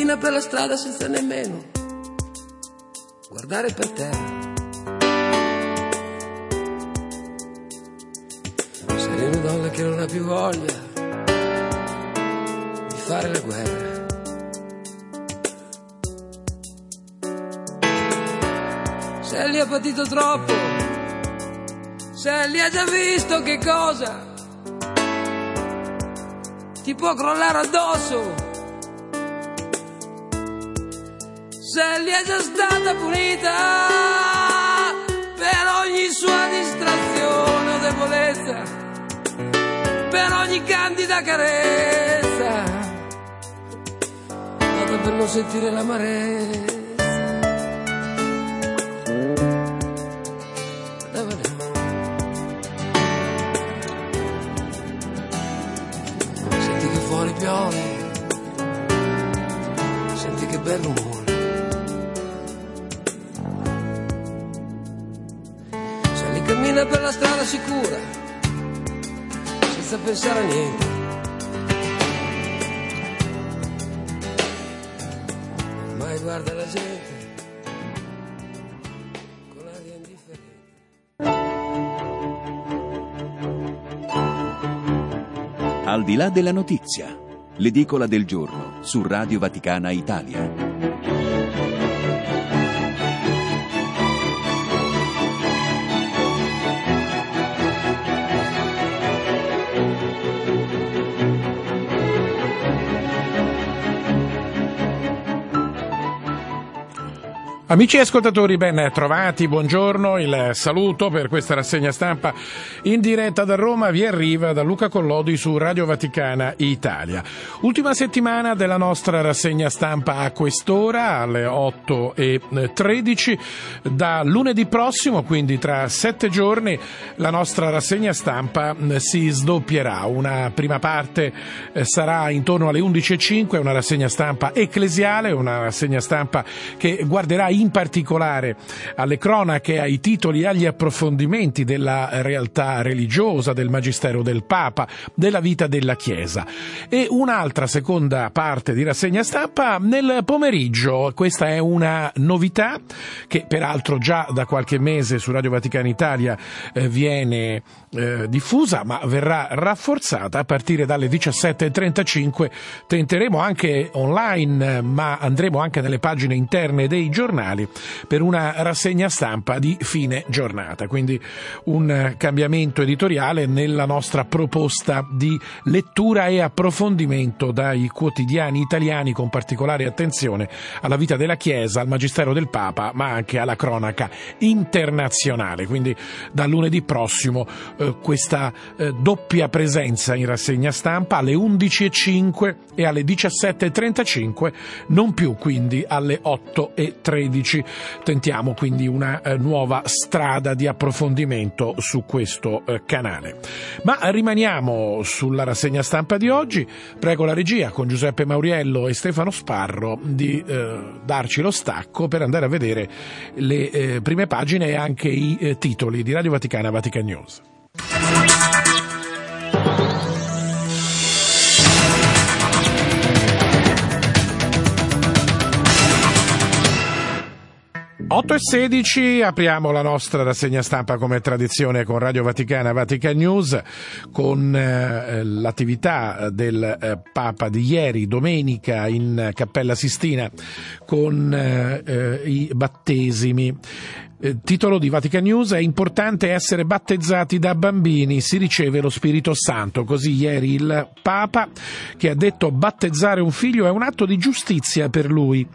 cammina per la strada senza nemmeno guardare per terra. Sei una donna che non ha più voglia di fare la guerra. Patito troppo, se li ha già visto che cosa ti può crollare addosso se gli è già stata punita per ogni sua distrazione o debolezza, per ogni candida carezza, dato per non sentire l'amarezza. Senza pensare a niente. Mai guarda la gente. Al di là della notizia, l'edicola del giorno su Radio Vaticana Italia. Amici ascoltatori, ben trovati, buongiorno, il saluto per questa rassegna stampa in diretta da Roma vi arriva da Luca Collodi su Radio Vaticana Italia. Ultima settimana della nostra rassegna stampa a quest'ora alle 8.13, da lunedì prossimo, quindi tra sette giorni, la nostra rassegna stampa si sdoppierà. Una prima parte eh, sarà intorno alle 11.05, una rassegna stampa ecclesiale, una rassegna stampa che guarderà in particolare alle cronache, ai titoli agli approfondimenti della realtà religiosa, del magistero del Papa, della vita della Chiesa. E un'altra seconda parte di rassegna stampa nel pomeriggio. Questa è una novità che peraltro già da qualche mese su Radio Vaticana Italia eh, viene eh, diffusa, ma verrà rafforzata a partire dalle 17.35. Tenteremo anche online, ma andremo anche nelle pagine interne dei giornali giornali per una rassegna stampa di fine giornata. Quindi un cambiamento editoriale nella nostra proposta di lettura e approfondimento dai quotidiani italiani con particolare attenzione alla vita della Chiesa, al Magistero del Papa, ma anche alla cronaca internazionale. Quindi da lunedì prossimo eh, questa eh, doppia presenza in rassegna stampa alle 11.05 e alle 17.35, non più quindi alle 8.13. 2015. Tentiamo quindi una eh, nuova strada di approfondimento su questo eh, canale. Ma rimaniamo sulla rassegna stampa di oggi. Prego la regia con Giuseppe Mauriello e Stefano Sparro di eh, darci lo stacco per andare a vedere le eh, prime pagine e anche i eh, titoli di Radio Vaticana Vatican News. 8 e 16 apriamo la nostra rassegna stampa come tradizione con Radio Vaticana Vatican News con eh, l'attività del eh, Papa di ieri, domenica in Cappella Sistina con eh, eh i battesimi. Eh, titolo di Vatican News è importante essere battezzati da bambini, si riceve lo Spirito Santo. Così ieri il Papa che ha detto battezzare un figlio è un atto di giustizia per lui.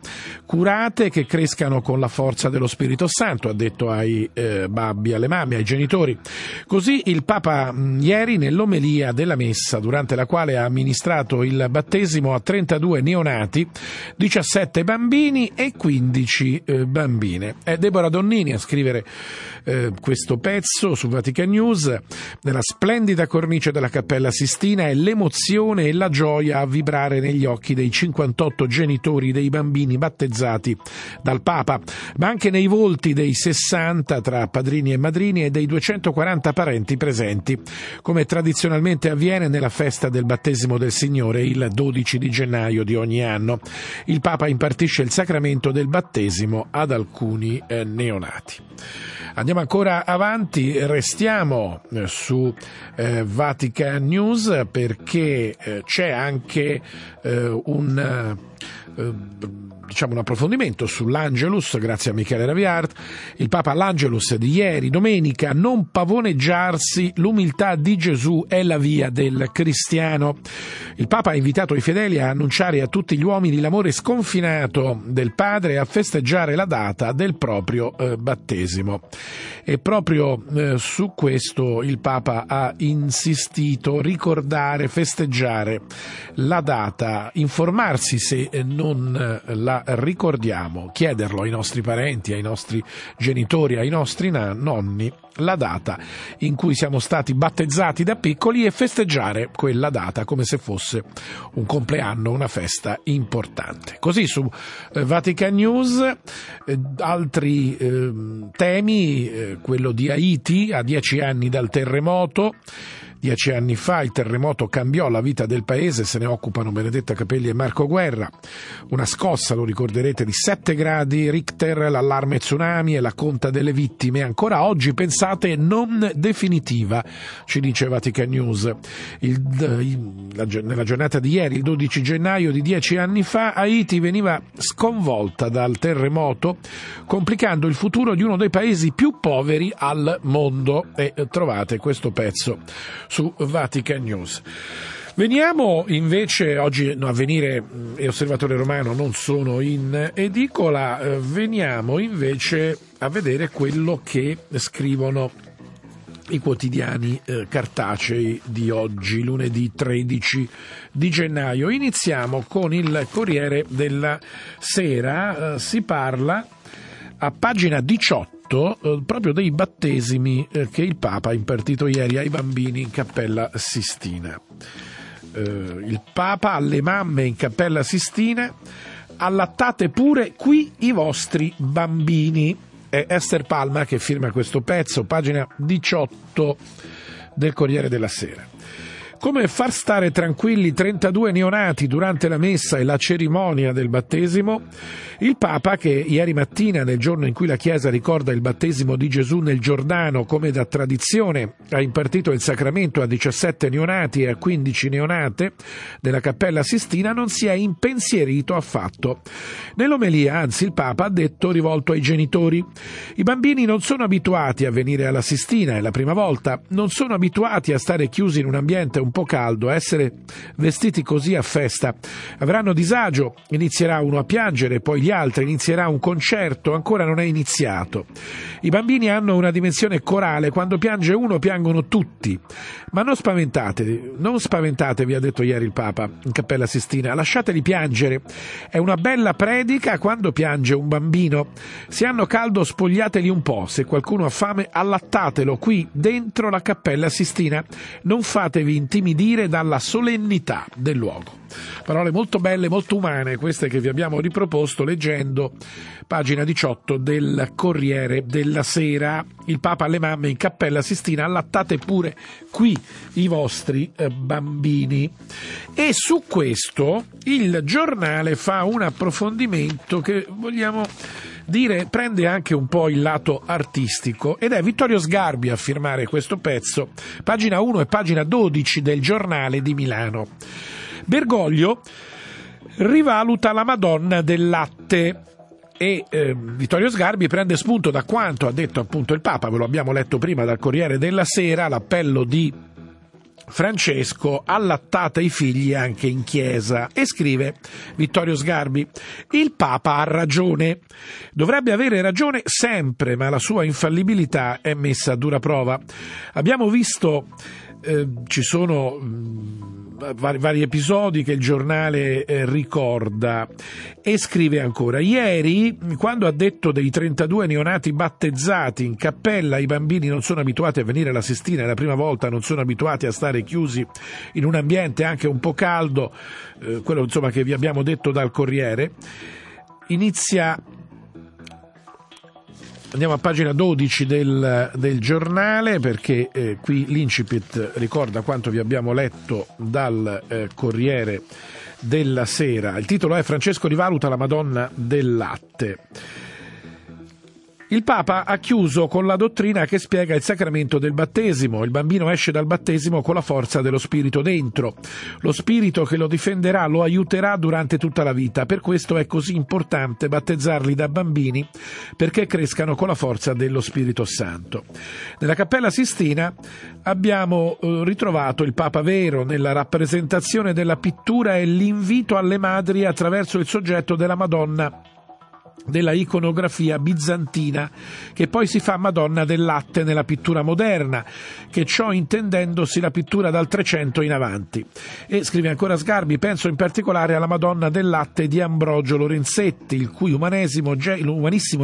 Curate che crescano con la forza dello Spirito Santo, ha detto ai eh, babbi, alle mamme, ai genitori. Così il Papa mh, mm, ieri nell'omelia della messa, durante la quale ha amministrato il battesimo a 32 neonati, 17 bambini e 15 eh, bambine. È Deborah Donnini a scrivere eh, questo pezzo su Vatican News. Nella splendida cornice della Cappella Sistina è l'emozione e la gioia a vibrare negli occhi dei 58 genitori dei bambini battezzati dal Papa, ma anche nei volti dei 60 tra padrini e madrini e dei 240 parenti presenti, come tradizionalmente avviene nella festa del battesimo del Signore il 12 di gennaio di ogni anno. Il Papa impartisce il sacramento del battesimo ad alcuni eh, neonati. Andiamo ancora avanti, restiamo eh, su eh, Vatican News perché eh, c'è anche eh, un eh, diciamo un approfondimento sull'Angelus, grazie a Michele Raviart. Il Papa all'Angelus di ieri, domenica, non pavoneggiarsi, l'umiltà di Gesù è la via del cristiano. Il Papa ha invitato i fedeli a annunciare a tutti gli uomini l'amore sconfinato del Padre e a festeggiare la data del proprio eh, battesimo. E proprio eh, su questo il Papa ha insistito, ricordare, festeggiare la data, informarsi se non eh, ricordiamo, chiederlo ai nostri parenti, ai nostri genitori, ai nostri nonni la data in cui siamo stati battezzati da piccoli e festeggiare quella data come se fosse un compleanno, una festa importante. Così su eh, Vatican News eh, altri eh, temi, eh, quello di Haiti a dieci anni dal terremoto, Dieci anni fa il terremoto cambiò la vita del paese, se ne occupano Benedetta Capelli e Marco Guerra. Una scossa, lo ricorderete, di 7 gradi Richter, l'allarme tsunami e la conta delle vittime. Ancora oggi, pensate, non definitiva, ci dice Vatican News. Il, il, la, nella giornata di ieri, il 12 gennaio di dieci anni fa, Haiti veniva sconvolta dal terremoto, complicando il futuro di uno dei paesi più poveri al mondo. E eh, trovate questo pezzo su Vatican News. Veniamo invece, oggi no, Avvenire e Osservatore Romano non sono in edicola, eh, veniamo invece a vedere quello che scrivono i quotidiani eh, cartacei di oggi, lunedì 13 di gennaio. Iniziamo con il Corriere della Sera, eh, si parla a pagina 18 eh, proprio dei battesimi eh, che il Papa ha impartito ieri ai bambini in Cappella Sistina. Eh, il Papa alle mamme in Cappella Sistina allattate pure qui i vostri bambini. È Esther Palma che firma questo pezzo, pagina 18 del Corriere della Sera. Come far stare tranquilli 32 neonati durante la messa e la cerimonia del battesimo? Il Papa, che ieri mattina, nel giorno in cui la Chiesa ricorda il battesimo di Gesù nel Giordano, come da tradizione, ha impartito il sacramento a 17 neonati e a 15 neonate della Cappella Sistina, non si è impensierito affatto. Nell'omelia, anzi, il Papa ha detto rivolto ai genitori: I bambini non sono abituati a venire alla Sistina, è la prima volta, non sono abituati a stare chiusi in un ambiente un po' caldo, essere vestiti così a festa. Avranno disagio, inizierà uno a piangere, poi gli altri, inizierà un concerto, ancora non è iniziato. I bambini hanno una dimensione corale, quando piange uno piangono tutti. Ma non spaventatevi, non spaventatevi, ha detto ieri il Papa in Cappella Sistina, lasciateli piangere. È una bella predica quando piange un bambino. Se hanno caldo spogliateli un po', se qualcuno ha fame allattatelo qui dentro la Cappella Sistina. Non fatevi intimidire dalla solennità del luogo. Parole molto belle, molto umane, queste che vi abbiamo riproposto leggendo pagina 18 del Corriere della Sera. Il Papa alle mamme in Cappella Sistina, allattate pure qui i vostri eh, bambini. E su questo il giornale fa un approfondimento che vogliamo dire prende anche un po' il lato artistico ed è Vittorio Sgarbi a firmare questo pezzo, pagina 1 e pagina 12 del giornale di Milano. Bergoglio rivaluta la Madonna del latte e eh, Vittorio Sgarbi prende spunto da quanto ha detto appunto il Papa, ve lo abbiamo letto prima dal Corriere della Sera, l'appello di Francesco allattate i figli anche in chiesa e scrive Vittorio Sgarbi il Papa ha ragione. Dovrebbe avere ragione sempre ma la sua infallibilità è messa a dura prova. Abbiamo visto eh, ci sono mh, mm, vari, vari, episodi che il giornale eh, ricorda e scrive ancora ieri quando ha detto dei 32 neonati battezzati in cappella i bambini non sono abituati a venire alla Sistina è la prima volta non sono abituati a stare chiusi in un ambiente anche un po' caldo eh, quello insomma che vi abbiamo detto dal Corriere inizia Andiamo a pagina 12 del, del giornale perché eh, qui l'Incipit ricorda quanto vi abbiamo letto dal eh, Corriere della Sera. Il titolo è Francesco rivaluta la Madonna del latte. Il Papa ha chiuso con la dottrina che spiega il sacramento del battesimo. Il bambino esce dal battesimo con la forza dello Spirito dentro. Lo Spirito che lo difenderà lo aiuterà durante tutta la vita. Per questo è così importante battezzarli da bambini perché crescano con la forza dello Spirito Santo. Nella Cappella Sistina abbiamo eh, ritrovato il Papa vero nella rappresentazione della pittura e l'invito alle madri attraverso il soggetto della Madonna della iconografia bizantina, che poi si fa Madonna del latte nella pittura moderna, che ciò intendendosi la pittura dal 300 in avanti. E scrive ancora Sgarbi, penso in particolare alla Madonna del latte di Ambrogio Lorenzetti, il cui umanissimo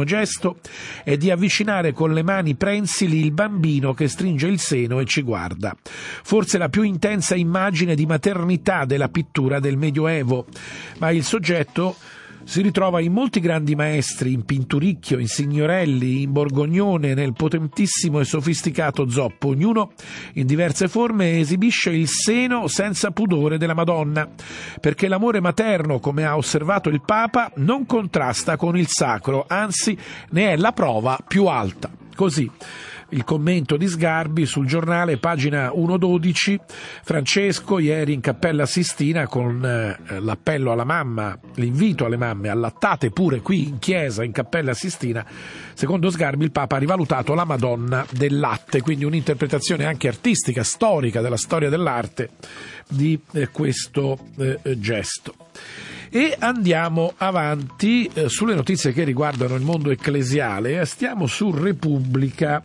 gesto è di avvicinare con le mani prensili il bambino che stringe il seno e ci guarda. Forse la più intensa immagine di maternità della pittura del Medioevo, ma il soggetto si ritrova in molti grandi maestri, in Pinturicchio, in Signorelli, in Borgognone, nel potentissimo e sofisticato zoppo. Ognuno, in diverse forme, esibisce il seno senza pudore della Madonna, perché l'amore materno, come ha osservato il Papa, non contrasta con il sacro, anzi ne è la prova più alta. Così il commento di Sgarbi sul giornale, pagina 1.12. Francesco ieri in Cappella Sistina con eh, l'appello alla mamma, l'invito alle mamme, allattate pure qui in chiesa in Cappella Sistina. Secondo Sgarbi il Papa ha rivalutato la Madonna del latte, quindi un'interpretazione anche artistica, storica della storia dell'arte di eh, questo eh, gesto. E andiamo avanti eh, sulle notizie che riguardano il mondo ecclesiale. Stiamo su Repubblica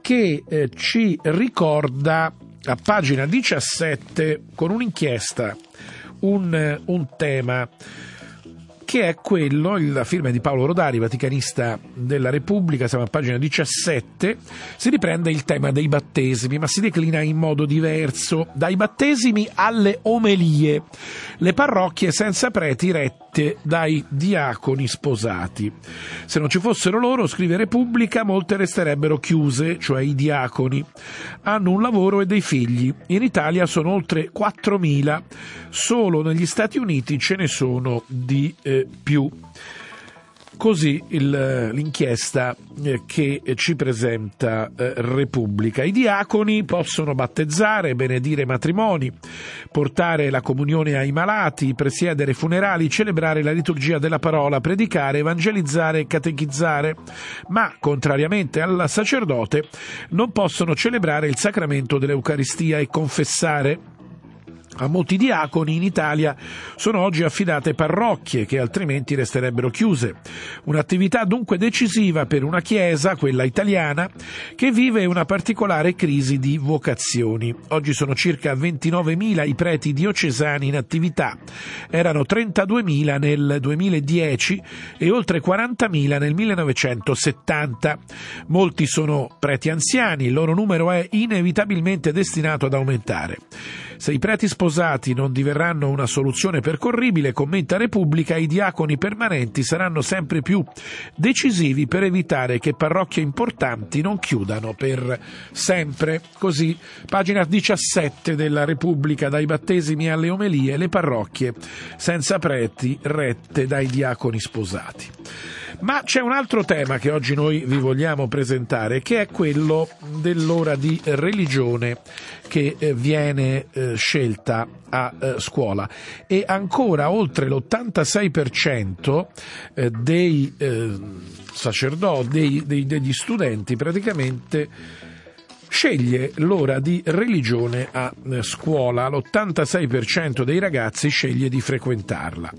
che eh, ci ricorda a pagina 17 con un'inchiesta un, un tema che è quello, la firma di Paolo Rodari, vaticanista della Repubblica, siamo a pagina 17, si riprende il tema dei battesimi, ma si declina in modo diverso, dai battesimi alle omelie, le parrocchie senza preti rette dai diaconi sposati. Se non ci fossero loro, scrive Repubblica, molte resterebbero chiuse, cioè i diaconi. Hanno un lavoro e dei figli. In Italia sono oltre 4.000, solo negli Stati Uniti ce ne sono di eh, più. Così il, l'inchiesta eh, che ci presenta eh, Repubblica. I diaconi possono battezzare, benedire matrimoni, portare la comunione ai malati, presiedere funerali, celebrare la liturgia della parola, predicare, evangelizzare catechizzare, ma contrariamente al sacerdote non possono celebrare il sacramento dell'Eucaristia e confessare a molti diaconi in Italia sono oggi affidate parrocchie che altrimenti resterebbero chiuse. Un'attività dunque decisiva per una Chiesa, quella italiana, che vive una particolare crisi di vocazioni. Oggi sono circa 29.000 i preti diocesani in attività. Erano 32.000 nel 2010 e oltre 40.000 nel 1970. Molti sono preti anziani, il loro numero è inevitabilmente destinato ad aumentare. Se i preti sposati non diverranno una soluzione percorribile, commenta Repubblica, i diaconi permanenti saranno sempre più decisivi per evitare che parrocchie importanti non chiudano per sempre. Così, pagina 17 della Repubblica, dai battesimi alle omelie, le parrocchie senza preti rette dai diaconi sposati. Ma c'è un altro tema che oggi noi vi vogliamo presentare, che è quello dell'ora di religione che eh, viene eh, scelta a eh, scuola e ancora oltre l'86% eh, dei sacerdoti, degli studenti praticamente sceglie l'ora di religione a scuola, l'86% dei ragazzi sceglie di frequentarla.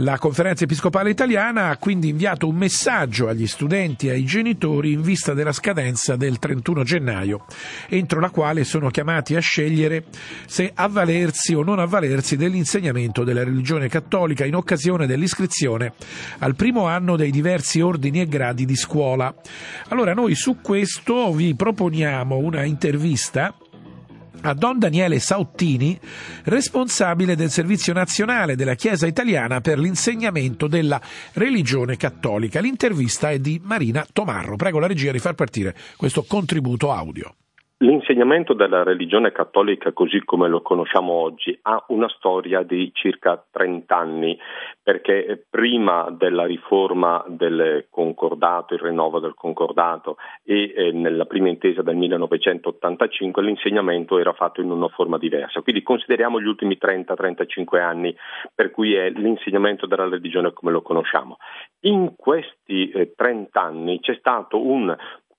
La conferenza episcopale italiana ha quindi inviato un messaggio agli studenti e ai genitori in vista della scadenza del 31 gennaio, entro la quale sono chiamati a scegliere se avvalersi o non avvalersi dell'insegnamento della religione cattolica in occasione dell'iscrizione al primo anno dei diversi ordini e gradi di scuola. Allora noi su questo vi proponiamo una intervista a Don Daniele Sauttini, responsabile del Servizio Nazionale della Chiesa Italiana per l'insegnamento della religione cattolica. L'intervista è di Marina Tomarro. Prego la regia di far partire questo contributo audio. L'insegnamento della religione cattolica così come lo conosciamo oggi ha una storia di circa 30 anni perché prima della riforma del concordato, il rinnovo del concordato e eh, nella prima intesa del 1985 l'insegnamento era fatto in una forma diversa. Quindi consideriamo gli ultimi 30-35 anni per cui è l'insegnamento della religione come lo conosciamo. In questi eh, 30 anni c'è stato un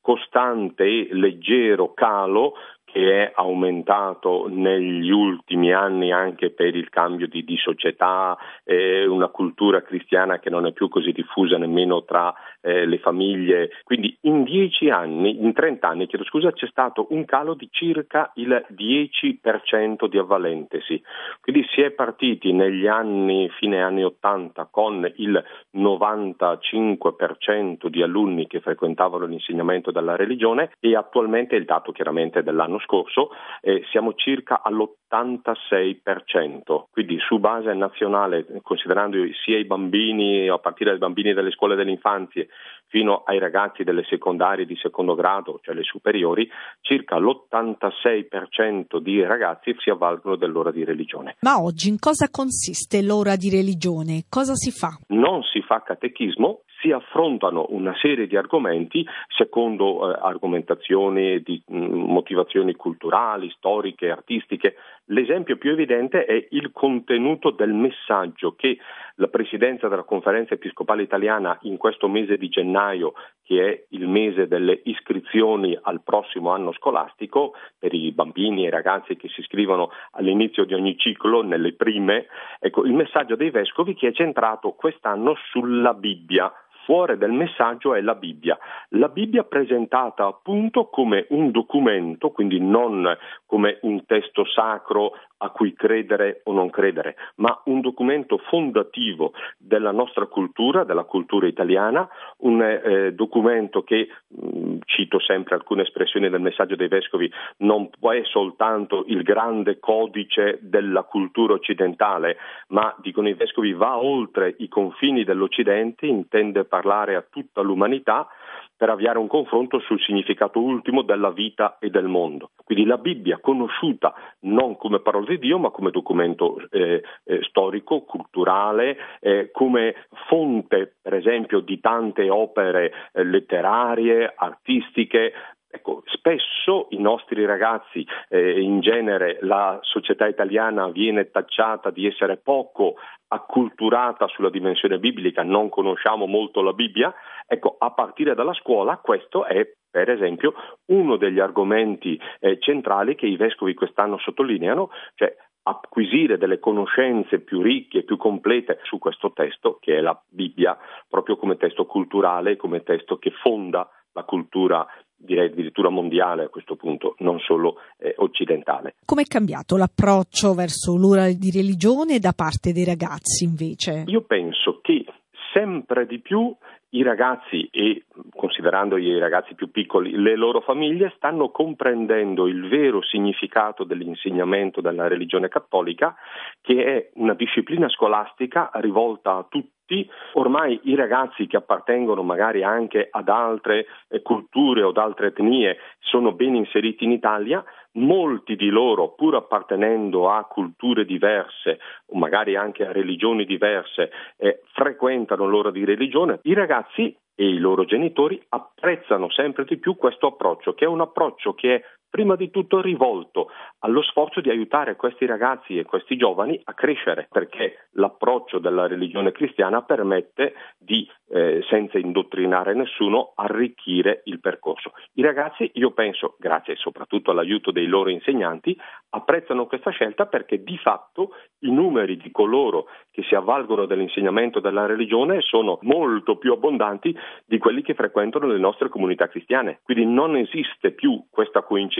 costante e leggero calo che è aumentato negli ultimi anni anche per il cambio di, di società, eh, una cultura cristiana che non è più così diffusa nemmeno tra eh, le famiglie. Quindi in dieci anni, in 30 anni, chiedo scusa, c'è stato un calo di circa il 10% di avvalentesi. Quindi si è partiti negli anni, fine anni 80, con il 95% di alunni che frequentavano l'insegnamento della religione e attualmente il dato chiaramente dell'anno scorso, eh, siamo circa all'86%, quindi su base nazionale, considerando sia i bambini, a partire dai bambini delle scuole delle infanzie, fino ai ragazzi delle secondarie di secondo grado, cioè le superiori, circa l'86% di ragazzi si avvalgono dell'ora di religione. Ma oggi in cosa consiste l'ora di religione? Cosa si fa? Non si fa catechismo, si affrontano una serie di argomenti secondo eh, argomentazioni di mh, mm, motivazioni culturali, storiche, artistiche. L'esempio più evidente è il contenuto del messaggio che la Presidenza della Conferenza Episcopale Italiana in questo mese di gennaio, che è il mese delle iscrizioni al prossimo anno scolastico, per i bambini e i ragazzi che si iscrivono all'inizio di ogni ciclo, nelle prime, ecco, il messaggio dei vescovi che è centrato quest'anno sulla Bibbia cuore del messaggio è la Bibbia. La Bibbia presentata appunto come un documento, quindi non come un testo sacro a cui credere o non credere, ma un documento fondativo della nostra cultura, della cultura italiana, un eh, documento che, mh, mm, cito sempre alcune espressioni del messaggio dei vescovi, non è soltanto il grande codice della cultura occidentale, ma, dicono i vescovi, va oltre i confini dell'Occidente, intende parlare a tutta l'umanità per avviare un confronto sul significato ultimo della vita e del mondo. Quindi la Bibbia conosciuta non come parola di Dio, ma come documento eh, eh, storico, culturale, eh, come fonte, per esempio, di tante opere eh, letterarie, artistiche, Ecco, spesso i nostri ragazzi, eh, in genere la società italiana viene tacciata di essere poco acculturata sulla dimensione biblica, non conosciamo molto la Bibbia, ecco, a partire dalla scuola questo è per esempio uno degli argomenti eh, centrali che i vescovi quest'anno sottolineano, cioè acquisire delle conoscenze più ricche più complete su questo testo che è la Bibbia, proprio come testo culturale, come testo che fonda la cultura direi addirittura mondiale a questo punto, non solo eh, occidentale. Come è cambiato l'approccio verso l'ora di religione da parte dei ragazzi invece? Io penso che sempre di più i ragazzi e considerando i ragazzi più piccoli, le loro famiglie stanno comprendendo il vero significato dell'insegnamento della religione cattolica, che è una disciplina scolastica rivolta a tutti. Ormai i ragazzi che appartengono magari anche ad altre eh, culture o ad altre etnie sono ben inseriti in Italia, molti di loro, pur appartenendo a culture diverse o magari anche a religioni diverse, eh, frequentano l'ora di religione, i ragazzi e i loro genitori apprezzano sempre di più questo approccio, che è un approccio che è prima di tutto rivolto allo sforzo di aiutare questi ragazzi e questi giovani a crescere, perché l'approccio della religione cristiana permette di eh, senza indottrinare nessuno, arricchire il percorso. I ragazzi, io penso, grazie soprattutto all'aiuto dei loro insegnanti, apprezzano questa scelta perché di fatto i numeri di coloro che si avvalgono dell'insegnamento della religione sono molto più abbondanti di quelli che frequentano le nostre comunità cristiane. Quindi non esiste più questa coincidenza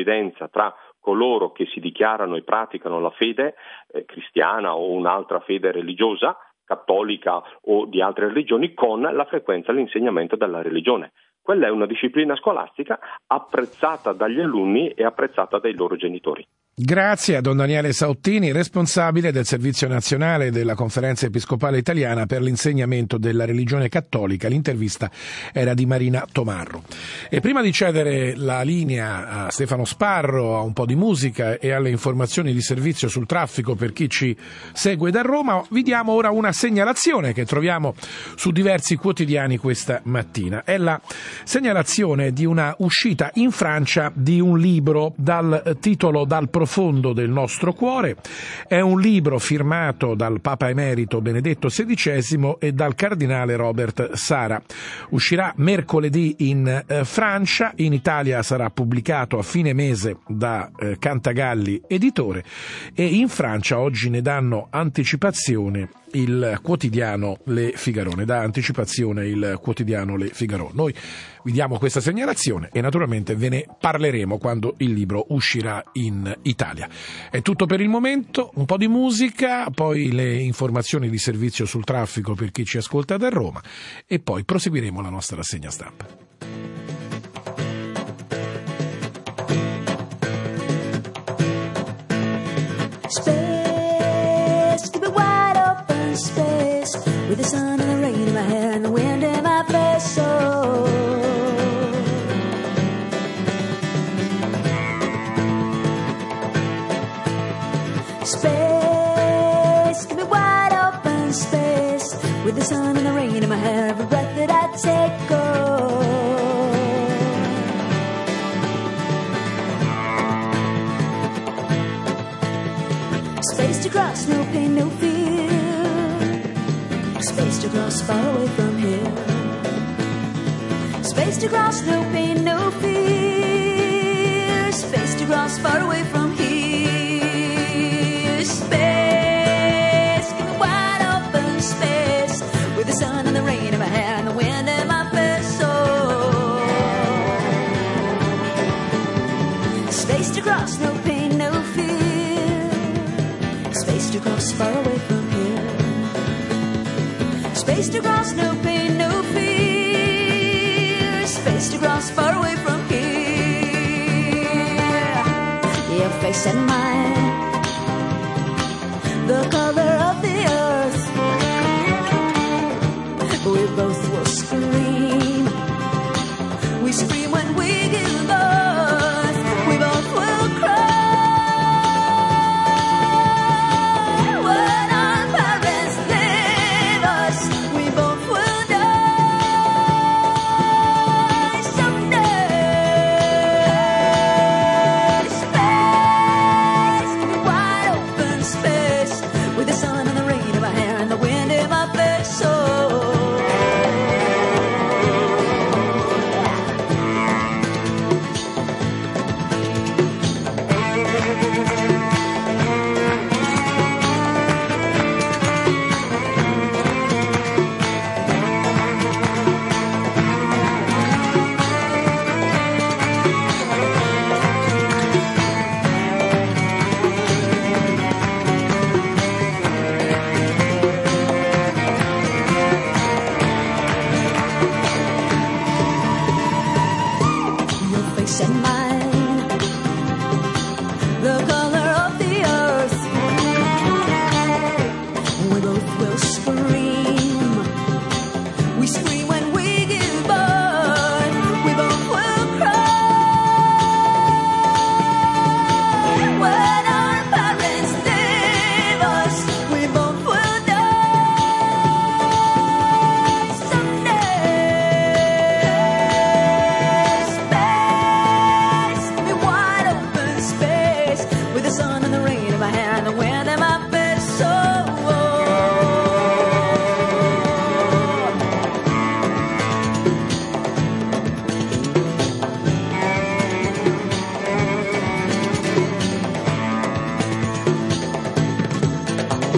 tra coloro che si dichiarano e praticano la fede eh, cristiana o un'altra fede religiosa cattolica o di altre religioni con la frequenza all'insegnamento della religione. Quella è una disciplina scolastica apprezzata dagli alunni e apprezzata dai loro genitori. Grazie a Don Daniele Sauttini, responsabile del Servizio Nazionale della Conferenza Episcopale Italiana per l'insegnamento della religione cattolica. L'intervista era di Marina Tomarro. E prima di cedere la linea a Stefano Sparro, a un po' di musica e alle informazioni di servizio sul traffico per chi ci segue da Roma, vi diamo ora una segnalazione che troviamo su diversi quotidiani questa mattina. È la segnalazione di una uscita in Francia di un libro dal titolo Dal profilo profondo del nostro cuore. È un libro firmato dal Papa Emerito Benedetto XVI e dal Cardinale Robert Sara. Uscirà mercoledì in eh, Francia, in Italia sarà pubblicato a fine mese da eh, Cantagalli Editore e in Francia oggi ne danno anticipazione il quotidiano Le Figaro, ne dà anticipazione il quotidiano Le Figaro. Noi vi diamo questa segnalazione e naturalmente ve ne parleremo quando il libro uscirà in Italia. È tutto per il momento, un po' di musica, poi le informazioni di servizio sul traffico per chi ci ascolta da Roma e poi proseguiremo la nostra rassegna stampa. The sun and the rain in my hair and the wind in my face. So oh. space, give me wide open space with the sun and the rain in my hair, every breath that I take. Oh. Space to cross far away from here. Space to cross, no pain, no fear. Space to cross far away from to no pain, no fear. Space to cross, far away from here. Your face and mine,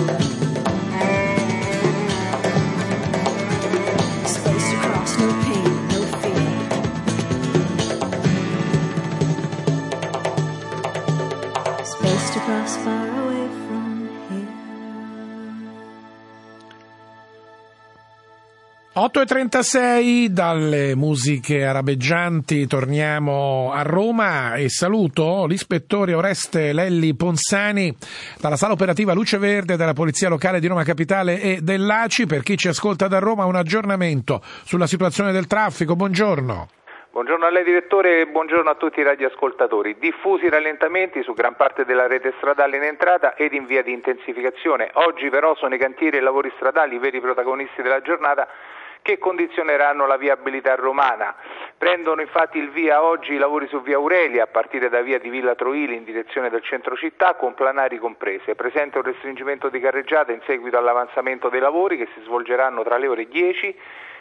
Thank you. 8.36 dalle musiche arabeggianti torniamo a Roma e saluto l'ispettore Oreste Lelli Ponsani dalla sala operativa Luce Verde della Polizia Locale di Roma Capitale e dell'ACI. Per chi ci ascolta da Roma un aggiornamento sulla situazione del traffico. Buongiorno. Buongiorno a lei direttore e buongiorno a tutti i radioascoltatori. Diffusi rallentamenti su gran parte della rete stradale in entrata ed in via di intensificazione. Oggi però sono i cantieri e i lavori stradali i veri protagonisti della giornata che condizioneranno la viabilità romana. Prendono infatti il via oggi i lavori su via Aurelia a partire da via di Villa Troili in direzione del centro città con planari comprese. Presente un restringimento di carreggiata in seguito all'avanzamento dei lavori che si svolgeranno tra le ore 10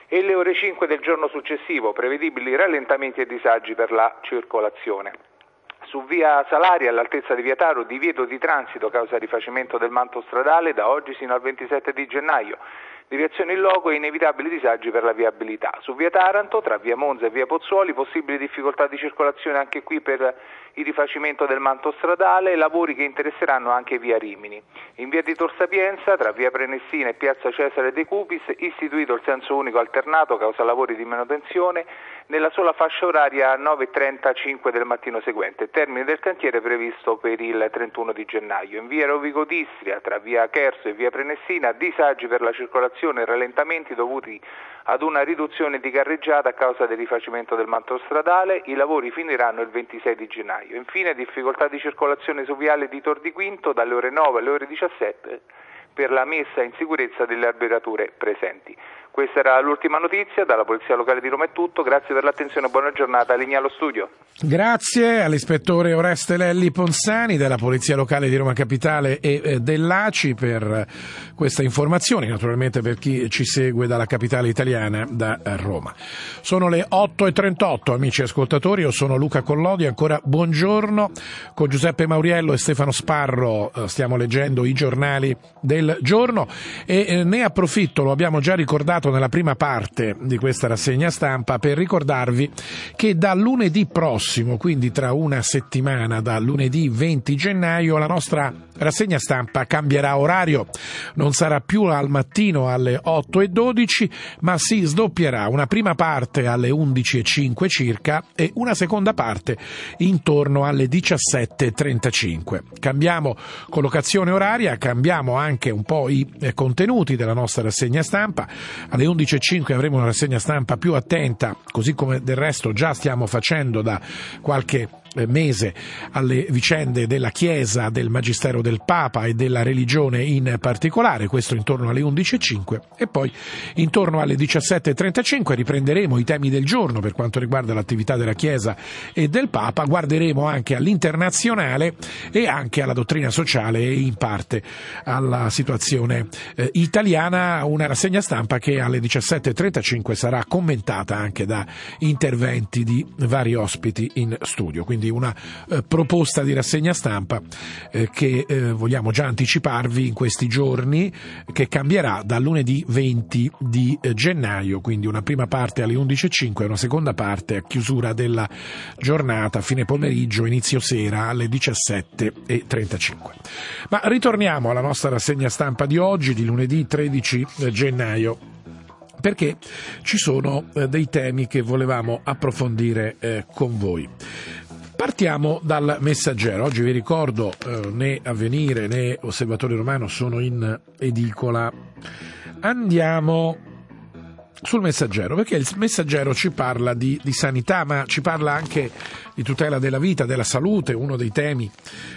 e le ore 5 del giorno successivo, prevedibili rallentamenti e disagi per la circolazione. Su via Salaria all'altezza di via Taro divieto di transito causa rifacimento del manto stradale da oggi sino al 27 di gennaio. Direzione in loco e inevitabili disagi per la viabilità. Su via Taranto, tra via Monza e via Pozzuoli, possibili difficoltà di circolazione anche qui per il rifacimento del manto stradale, lavori che interesseranno anche via Rimini. In via di Tor Sapienza, tra via Prenessina e piazza Cesare De Cupis, istituito il senso unico alternato causa lavori di manutenzione nella sola fascia oraria 9.35 del mattino seguente, termine del cantiere previsto per il 31 di gennaio. In via Rovigo d'Istria, tra via Cherso e via Prenessina, disagi per la circolazione e rallentamenti dovuti ad una riduzione di carreggiata a causa del rifacimento del manto stradale, i lavori finiranno il 26 di gennaio. Infine difficoltà di circolazione su viale di Tor di Quinto dalle ore 9 alle ore 17 per la messa in sicurezza delle alberature presenti. Questa era l'ultima notizia, dalla Polizia Locale di Roma è tutto, grazie per l'attenzione e buona giornata, linea allo studio. Grazie all'ispettore Oreste Lelli Ponsani della Polizia Locale di Roma Capitale e eh, dell'ACI per questa informazione, naturalmente per chi ci segue dalla capitale italiana, da Roma. Sono le 8.38 amici ascoltatori, io sono Luca Collodi, ancora buongiorno, con Giuseppe Mauriello e Stefano Sparro eh, stiamo leggendo i giornali del giorno e eh, ne approfitto, lo abbiamo già ricordato, approfittato nella prima parte di questa rassegna stampa per ricordarvi che da lunedì prossimo, quindi tra una settimana, da lunedì 20 gennaio, la nostra rassegna stampa cambierà orario. Non sarà più al mattino alle 8.12, ma si sdoppierà una prima parte alle 11.05 circa e una seconda parte intorno alle 17.35. Cambiamo collocazione oraria, cambiamo anche un po' i eh, contenuti della nostra rassegna stampa. Alle 11.05 avremo una rassegna stampa più attenta, così come del resto già stiamo facendo da qualche mese alle vicende della Chiesa, del Magistero del Papa e della religione in particolare, questo intorno alle 11.05 e poi intorno alle 17.35 riprenderemo i temi del giorno per quanto riguarda l'attività della Chiesa e del Papa, guarderemo anche all'internazionale e anche alla dottrina sociale e in parte alla situazione eh, italiana, una rassegna stampa che alle 17.35 sarà commentata anche da interventi di vari ospiti in studio. Quindi quindi una eh, proposta di rassegna stampa eh, che eh, vogliamo già anticiparvi in questi giorni, che cambierà dal lunedì 20 di eh, gennaio, quindi una prima parte alle 11.05 e una seconda parte a chiusura della giornata, fine pomeriggio, inizio sera alle 17.35. Ma ritorniamo alla nostra rassegna stampa di oggi, di lunedì 13 eh, gennaio perché ci sono eh, dei temi che volevamo approfondire con voi. Partiamo dal messaggero. Oggi vi ricordo eh, né Avvenire né Osservatore Romano sono in edicola. Andiamo sul messaggero, perché il messaggero ci parla di, di, sanità, ma ci parla anche di tutela della vita, della salute, uno dei temi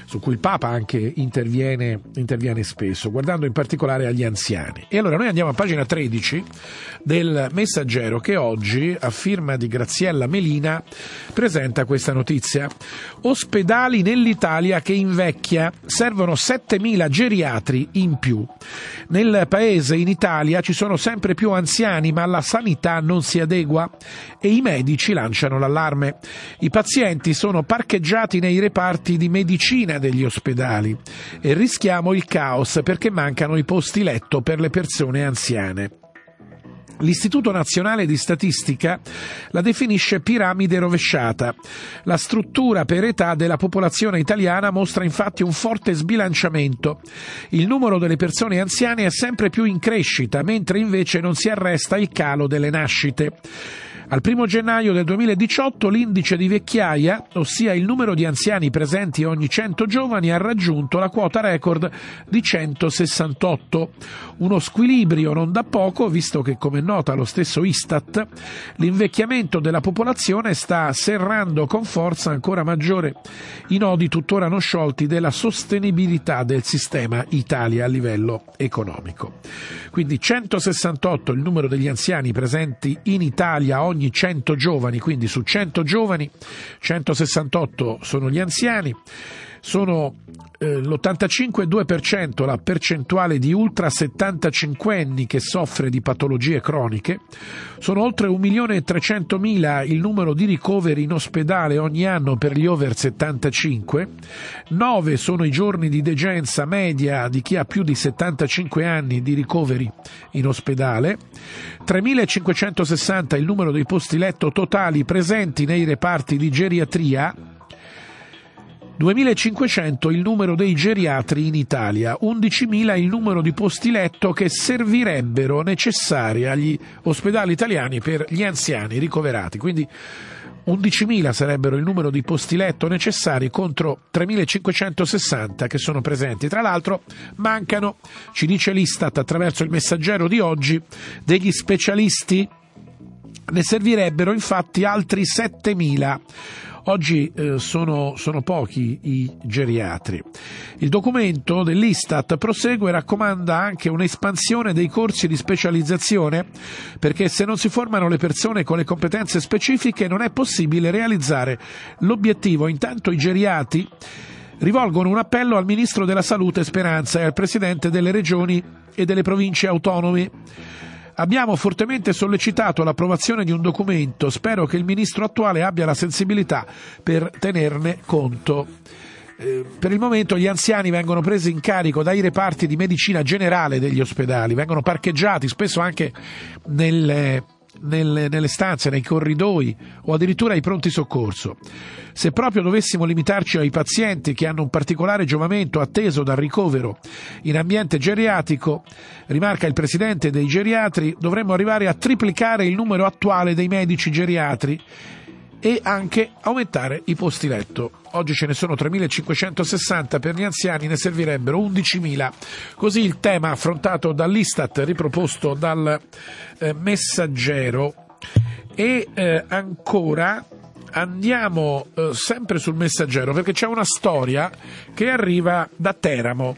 su cui il Papa anche interviene, interviene spesso, guardando in particolare agli anziani. E allora noi andiamo a pagina 13 del messaggero che oggi, a firma di Graziella Melina, presenta questa notizia. Ospedali nell'Italia che invecchia, servono 7.000 geriatri in più. Nel paese, in Italia, ci sono sempre più anziani, ma la sanità non si adegua e i medici lanciano l'allarme. I pazienti sono parcheggiati nei reparti di medicina degli ospedali e rischiamo il caos perché mancano i posti letto per le persone anziane. L'Istituto Nazionale di Statistica la definisce piramide rovesciata. La struttura per età della popolazione italiana mostra infatti un forte sbilanciamento. Il numero delle persone anziane è sempre più in crescita, mentre invece non si arresta il calo delle nascite. Al 1 gennaio del 2018 l'indice di vecchiaia, ossia il numero di anziani presenti ogni 100 giovani, ha raggiunto la quota record di 168. Uno squilibrio non da poco, visto che, come nota lo stesso Istat, l'invecchiamento della popolazione sta serrando con forza ancora maggiore i nodi tuttora non sciolti della sostenibilità del sistema Italia a livello economico. Quindi 168 il numero degli anziani presenti in Italia ogni ogni 100 giovani, quindi su 100 giovani 168 sono gli anziani, sono eh, l'85,2% la percentuale di ultra 75 anni che soffre di patologie croniche, sono oltre 1.300.000 il numero di ricoveri in ospedale ogni anno per gli over 75, 9 sono i giorni di degenza media di chi ha più di 75 anni di ricoveri in ospedale, 3.560 il numero dei posti letto totali presenti nei reparti di geriatria, 2500 il numero dei geriatri in Italia, 11.000 il numero di posti letto che servirebbero necessari agli ospedali italiani per gli anziani ricoverati. Quindi 11.000 sarebbero il numero di posti letto necessari contro 3.560 che sono presenti. Tra l'altro mancano, ci dice l'Istat attraverso il messaggero di oggi, degli specialisti. Ne servirebbero infatti altri 7.000 Oggi eh, sono, sono, pochi i geriatri. Il documento dell'Istat prosegue e raccomanda anche un'espansione dei corsi di specializzazione perché se non si formano le persone con le competenze specifiche non è possibile realizzare l'obiettivo. Intanto i geriatri rivolgono un appello al Ministro della Salute Speranza e al Presidente delle Regioni e delle Province Autonome Abbiamo fortemente sollecitato l'approvazione di un documento, spero che il ministro attuale abbia la sensibilità per tenerne conto. Eh, per il momento gli anziani vengono presi in carico dai reparti di medicina generale degli ospedali, vengono parcheggiati spesso anche nelle nelle, nelle stanze, nei corridoi o addirittura ai pronti soccorso. Se proprio dovessimo limitarci ai pazienti che hanno un particolare giovamento atteso dal ricovero in ambiente geriatrico, rimarca il presidente dei geriatri, dovremmo arrivare a triplicare il numero attuale dei medici geriatri e anche aumentare i posti letto. Oggi ce ne sono 3.560 per gli anziani, ne servirebbero 11.000. Così il tema affrontato dall'Istat, riproposto dal eh, messaggero. E eh, ancora andiamo eh, sempre sul messaggero perché c'è una storia che arriva da Teramo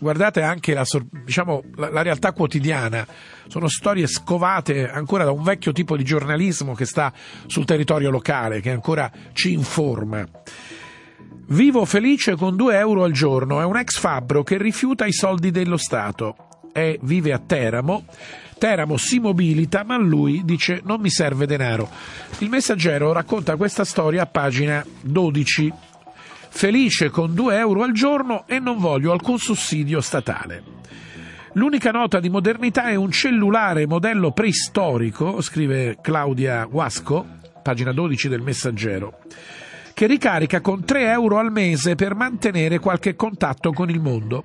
guardate anche la, diciamo, la, la, realtà quotidiana, sono storie scovate ancora da un vecchio tipo di giornalismo che sta sul territorio locale, che ancora ci informa. Vivo felice con 2 euro al giorno, è un ex fabbro che rifiuta i soldi dello Stato. È, vive a Teramo. Teramo si mobilita, ma lui dice non mi serve denaro. Il messaggero racconta questa storia a pagina 12 felice con 2 euro al giorno e non voglio alcun sussidio statale. L'unica nota di modernità è un cellulare modello preistorico, scrive Claudia Guasco, pagina 12 del Messaggero, che ricarica con 3 euro al mese per mantenere qualche contatto con il mondo.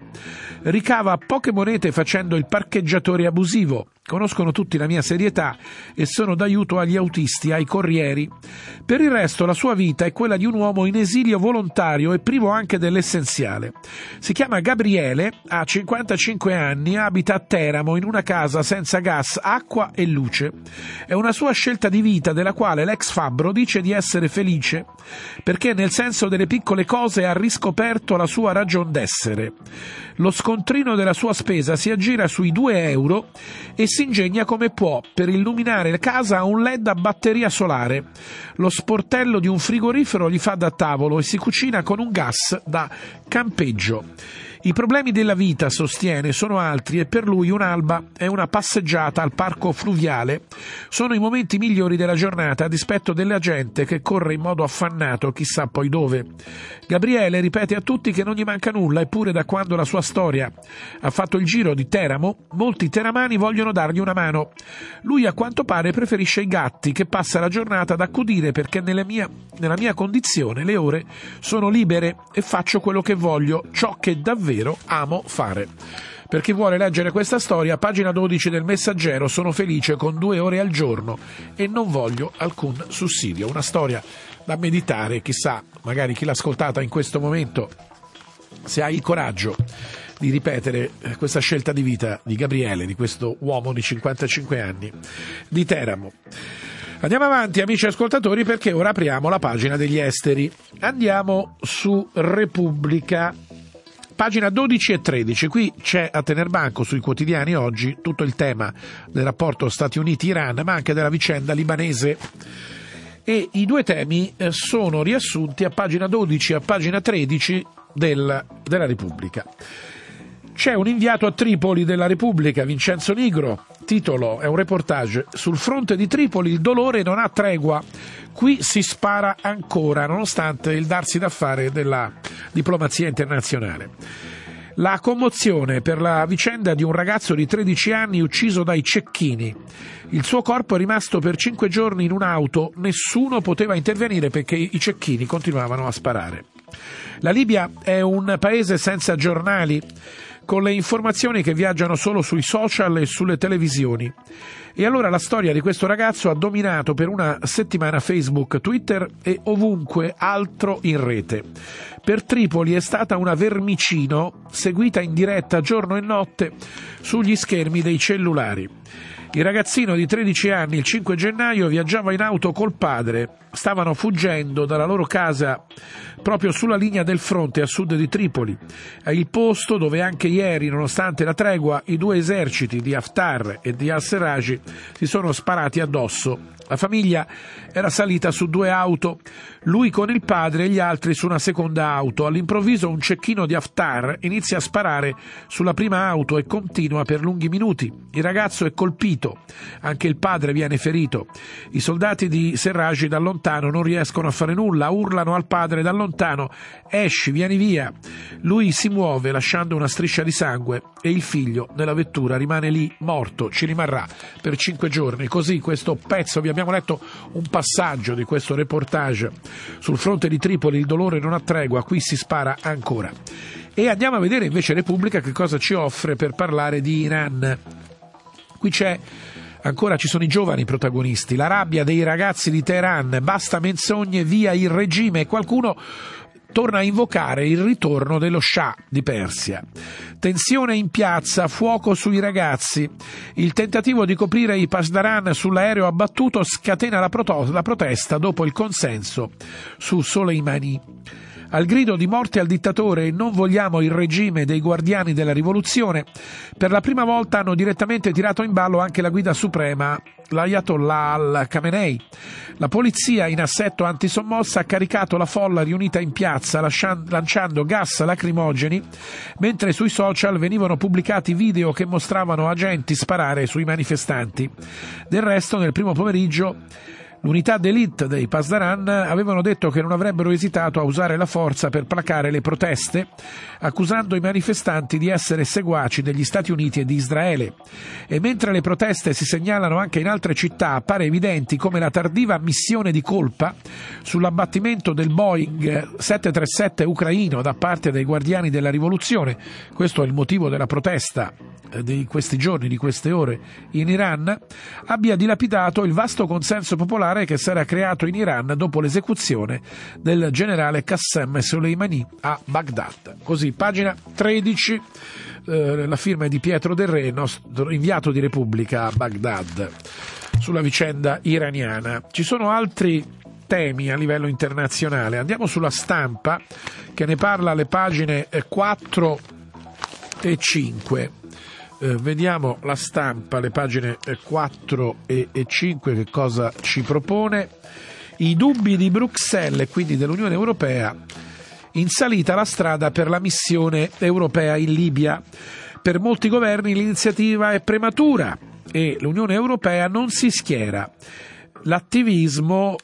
Ricava poche monete facendo il parcheggiatore abusivo, Conoscono tutti la mia serietà e sono d'aiuto agli autisti, ai corrieri. Per il resto la sua vita è quella di un uomo in esilio volontario e privo anche dell'essenziale. Si chiama Gabriele, ha 55 anni, abita a Teramo in una casa senza gas, acqua e luce. È una sua scelta di vita della quale l'ex Fabbro dice di essere felice, perché nel senso delle piccole cose ha riscoperto la sua ragion d'essere. Lo scontrino della sua spesa si aggira sui 2 euro e si ingegna come può per illuminare la casa a un led a batteria solare. Lo sportello di un frigorifero gli fa da tavolo e si cucina con un gas da campeggio. I problemi della vita, sostiene, sono altri e per lui un'alba è una passeggiata al parco fluviale. Sono i momenti migliori della giornata a dispetto della gente che corre in modo affannato chissà poi dove. Gabriele ripete a tutti che non gli manca nulla eppure da quando la sua storia ha fatto il giro di Teramo, molti teramani vogliono dargli una mano. Lui a quanto pare preferisce i gatti che passa la giornata ad accudire perché mia, nella mia condizione le ore sono libere e faccio quello che voglio, ciò che davvero amo fare. Per chi vuole leggere questa storia, pagina 12 del Messaggero, sono felice con due ore al giorno e non voglio alcun sussidio. Una storia da meditare, chissà, magari chi l'ha ascoltata in questo momento, se ha il coraggio di ripetere eh, questa scelta di vita di Gabriele, di questo uomo di 55 anni, di Teramo. Andiamo avanti, amici ascoltatori, perché ora apriamo la pagina degli esteri. Andiamo su Repubblica. Pagina 12 e 13, qui c'è a tener banco sui quotidiani oggi tutto il tema del rapporto Stati Uniti-Iran, ma anche della vicenda libanese. E i due temi eh, sono riassunti a pagina 12 e a pagina 13 del, della Repubblica. C'è un inviato a Tripoli della Repubblica, Vincenzo Nigro, titolo è un reportage, sul fronte di Tripoli il dolore non ha tregua, qui si spara ancora nonostante il darsi da fare della diplomazia internazionale. La commozione per la vicenda di un ragazzo di 13 anni ucciso dai cecchini. Il suo corpo è rimasto per cinque giorni in un'auto, nessuno poteva intervenire perché i cecchini continuavano a sparare. La Libia è un paese senza giornali con le informazioni che viaggiano solo sui social e sulle televisioni. E allora la storia di questo ragazzo ha dominato per una settimana Facebook, Twitter e ovunque altro in rete. Per Tripoli è stata una vermicino seguita in diretta giorno e notte sugli schermi dei cellulari. Il ragazzino di 13 anni il 5 gennaio viaggiava in auto col padre, stavano fuggendo dalla loro casa proprio sulla linea del fronte a sud di Tripoli, è il posto dove anche ieri, nonostante la tregua, i due eserciti di Haftar e di al-Serraj si sono sparati addosso la famiglia era salita su due auto, lui con il padre e gli altri su una seconda auto. All'improvviso un cecchino di Haftar inizia a sparare sulla prima auto e continua per lunghi minuti. Il ragazzo è colpito, anche il padre viene ferito. I soldati di Serragi da lontano non riescono a fare nulla, urlano al padre da lontano: Esci, vieni via. Lui si muove lasciando una striscia di sangue e il figlio nella vettura rimane lì morto, ci rimarrà per cinque giorni. Così questo pezzo vi abbiamo letto un passaggio di questo reportage sul fronte di Tripoli, il dolore non ha tregua, qui si spara ancora. E andiamo a vedere invece Repubblica che cosa ci offre per parlare di Iran. Qui c'è Ancora ci sono i giovani protagonisti, la rabbia dei ragazzi di Teheran, basta menzogne, via il regime qualcuno torna a invocare il ritorno dello Shah di Persia. Tensione in piazza, fuoco sui ragazzi. Il tentativo di coprire i Pasdaran sull'aereo abbattuto scatena la, protesta dopo il consenso su Soleimani. Al grido di morte al dittatore e non vogliamo il regime dei guardiani della rivoluzione, per la prima volta hanno direttamente tirato in ballo anche la guida suprema, l'Ayatollah al-Khamenei. La polizia in assetto antisommossa ha caricato la folla riunita in piazza lanciando gas lacrimogeni, mentre sui social venivano pubblicati video che mostravano agenti sparare sui manifestanti. Del resto, nel primo pomeriggio L'unità d'élite dei Pasdaran avevano detto che non avrebbero esitato a usare la forza per placare le proteste, accusando i manifestanti di essere seguaci degli Stati Uniti e di Israele. E mentre le proteste si segnalano anche in altre città, appare evidente come la tardiva ammissione di colpa sull'abbattimento del Boeing 737 ucraino da parte dei guardiani della rivoluzione, questo è il motivo della protesta eh, di questi giorni, di queste ore in Iran, abbia dilapidato il vasto consenso popolare particolare che sarà creato in Iran dopo l'esecuzione del generale Qassem Soleimani a Baghdad. Così, pagina 13, eh, la firma è di Pietro Del Re, nostro inviato di Repubblica a Baghdad, sulla vicenda iraniana. Ci sono altri temi a livello internazionale. Andiamo sulla stampa che ne parla alle pagine 4 eh, e 5. Eh, vediamo la stampa, le pagine 4 e, e 5, che cosa ci propone. I dubbi di Bruxelles e quindi dell'Unione Europea in salita la strada per la missione europea in Libia. Per molti governi l'iniziativa è prematura e l'Unione Europea non si schiera. L'attivismo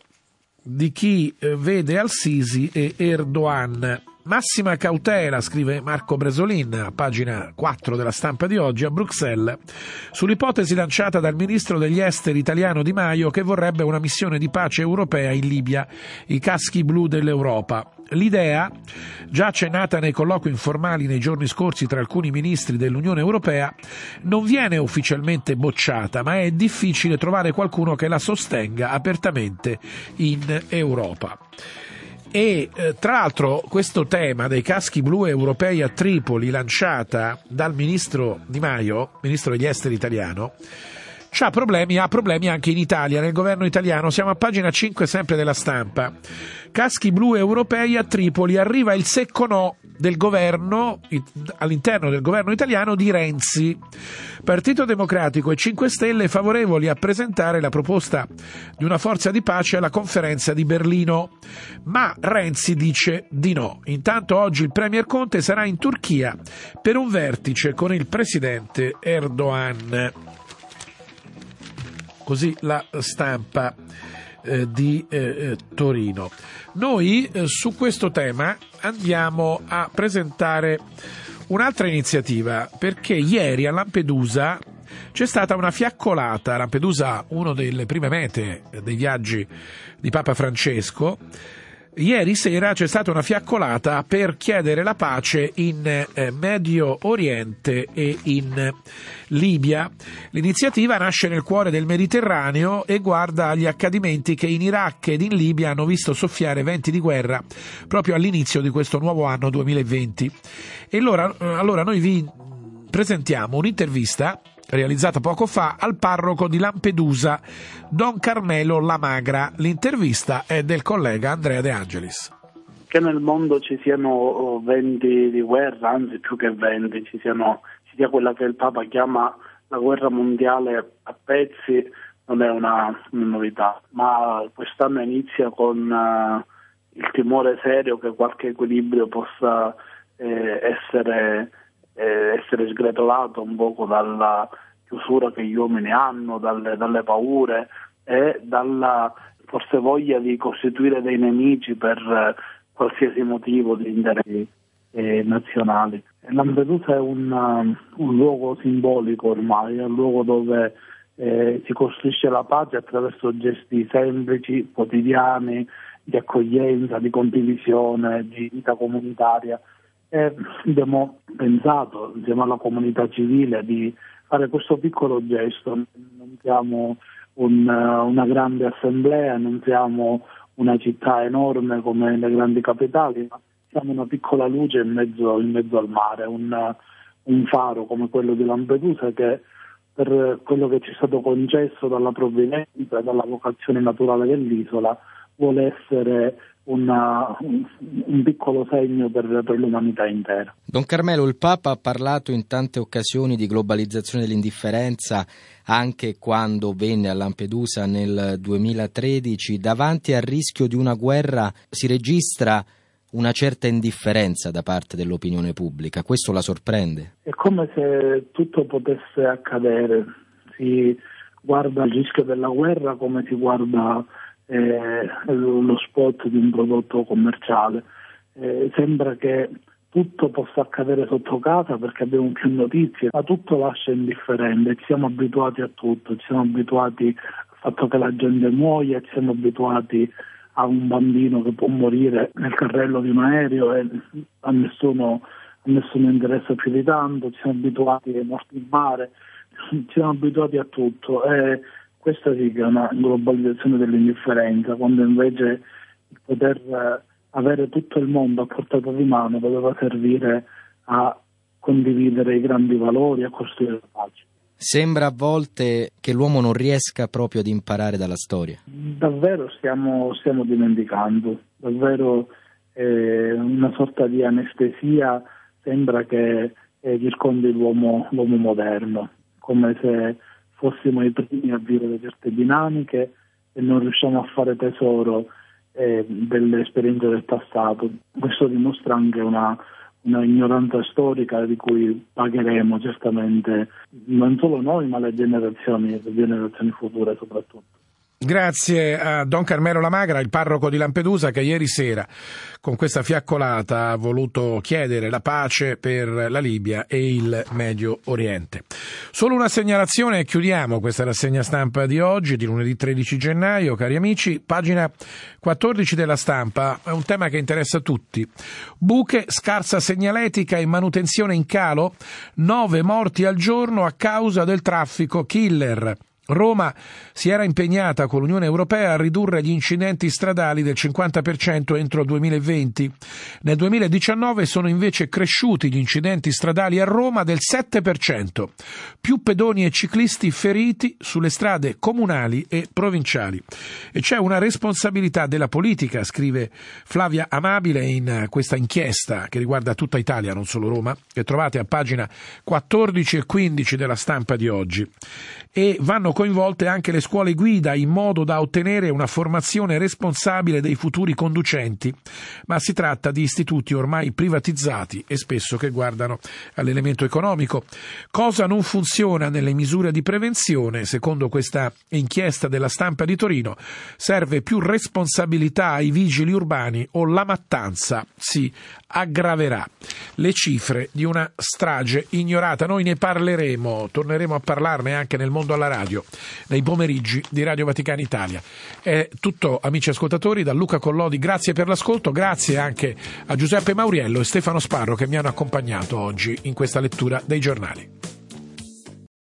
di chi eh, vede Al-Sisi e Erdogan Massima cautela, scrive Marco Bresolin, a pagina 4 della stampa di oggi, a Bruxelles, sull'ipotesi lanciata dal ministro degli esteri italiano Di Maio che vorrebbe una missione di pace europea in Libia, i caschi blu dell'Europa. L'idea, già accennata nei colloqui informali nei giorni scorsi tra alcuni ministri dell'Unione Europea, non viene ufficialmente bocciata, ma è difficile trovare qualcuno che la sostenga apertamente in Europa. E eh, tra l'altro questo tema dei caschi blu europei a Tripoli lanciata dal ministro Di Maio, ministro degli esteri italiano, ha problemi, ha problemi anche in Italia, nel governo italiano. Siamo a pagina 5 sempre della stampa. Caschi blu europei a Tripoli, arriva il secco no del governo, all'interno del governo italiano di Renzi. Partito Democratico e 5 Stelle favorevoli a presentare la proposta di una forza di pace alla conferenza di Berlino. Ma Renzi dice di no. Intanto oggi il Premier Conte sarà in Turchia per un vertice con il presidente Erdogan. Così la stampa eh, di eh, eh, Torino. Noi eh, su questo tema andiamo a presentare un'altra iniziativa perché ieri a Lampedusa c'è stata una fiaccolata. Lampedusa, una delle prime mete dei viaggi di Papa Francesco, Ieri sera c'è stata una fiaccolata per chiedere la pace in eh, Medio Oriente e in Libia. L'iniziativa nasce nel cuore del Mediterraneo e guarda agli accadimenti che in Iraq ed in Libia hanno visto soffiare venti di guerra proprio all'inizio di questo nuovo anno 2020. E allora, eh, allora noi vi presentiamo un'intervista realizzata poco fa al parroco di Lampedusa, Don Carmelo Lamagra. L'intervista è del collega Andrea De Angelis. Che nel mondo ci siano oh, venti di guerra, anzi più che venti, ci, siano, ci sia quella che il Papa chiama la guerra mondiale a pezzi, non è una, una novità, ma quest'anno inizia con uh, il timore serio che qualche equilibrio possa eh, essere eh, essere sgretolato un poco dalla chiusura che gli uomini hanno, dalle, dalle paure e dalla forse voglia di costituire dei nemici per eh, qualsiasi motivo di interessi eh, nazionali. Lampedusa è un, um, un, luogo simbolico ormai, è un luogo dove eh, si costruisce la pace attraverso gesti semplici, quotidiani, di accoglienza, di condivisione, di vita comunitaria e abbiamo pensato insieme alla comunità civile di fare questo piccolo gesto. Non siamo un, una grande assemblea, non siamo una città enorme come le grandi capitali, ma siamo una piccola luce in mezzo, in mezzo al mare, un, un, faro come quello di Lampedusa che per quello che ci è stato concesso dalla provvidenza e dalla vocazione naturale dell'isola vuole essere una, un, un, piccolo segno per, per, l'umanità intera. Don Carmelo, il Papa ha parlato in tante occasioni di globalizzazione dell'indifferenza, anche quando venne a Lampedusa nel 2013. Davanti al rischio di una guerra si registra una certa indifferenza da parte dell'opinione pubblica. Questo la sorprende? È come se tutto potesse accadere. Si guarda il rischio della guerra come si guarda eh, lo spot di un prodotto commerciale. Eh, sembra che tutto possa accadere sotto casa perché abbiamo più notizie, ma tutto lascia indifferente, ci siamo abituati a tutto, ci siamo abituati al fatto che la gente muoia, ci siamo abituati a un bambino che può morire nel carrello di un aereo e a nessuno, a nessuno interessa più di tanto, ci siamo abituati ai morti in mare, ci siamo abituati a tutto. E questa sì che è una globalizzazione dell'indifferenza, quando invece il poter eh, avere tutto il mondo a portata di mano doveva servire a condividere i grandi valori, a costruire la pace. Sembra a volte che l'uomo non riesca proprio ad imparare dalla storia. Davvero stiamo, stiamo dimenticando, davvero eh, una sorta di anestesia sembra che eh, circondi l'uomo, l'uomo moderno, come se fossimo i primi a vivere certe dinamiche e non riusciamo a fare tesoro eh, delle esperienze del passato. Questo dimostra anche una, una ignoranza storica di cui pagheremo certamente non solo noi ma le generazioni, le generazioni future soprattutto. Grazie a Don Carmelo Lamagra, il parroco di Lampedusa, che ieri sera con questa fiaccolata ha voluto chiedere la pace per la Libia e il Medio Oriente. Solo una segnalazione e chiudiamo questa rassegna stampa di oggi, di lunedì 13 gennaio, cari amici. Pagina 14 della stampa, è un tema che interessa a tutti. Buche, scarsa segnaletica e manutenzione in calo, nove morti al giorno a causa del traffico killer. Roma si era impegnata con l'Unione Europea a ridurre gli incidenti stradali del 50% entro il 2020. Nel 2019 sono invece cresciuti gli incidenti stradali a Roma del 7%, più pedoni e ciclisti feriti sulle strade comunali e provinciali. E c'è una responsabilità della politica, scrive Flavia Amabile in questa inchiesta che riguarda tutta Italia, non solo Roma, che trovate a pagina 14 e 15 della stampa di oggi. E vanno coinvolte anche le scuole guida in modo da ottenere una formazione responsabile dei futuri conducenti, ma si tratta di istituti ormai privatizzati e spesso che guardano all'elemento economico. Cosa non funziona nelle misure di prevenzione, secondo questa inchiesta della stampa di Torino, serve più responsabilità ai vigili urbani o la mattanza? Si aggraverà. Le cifre di una strage ignorata, noi ne parleremo, torneremo a parlarne anche nel mondo alla radio nei pomeriggi di Radio Vaticana Italia. È tutto, amici ascoltatori, da Luca Collodi. Grazie per l'ascolto, grazie anche a Giuseppe Mauriello e Stefano Sparro che mi hanno accompagnato oggi in questa lettura dei giornali.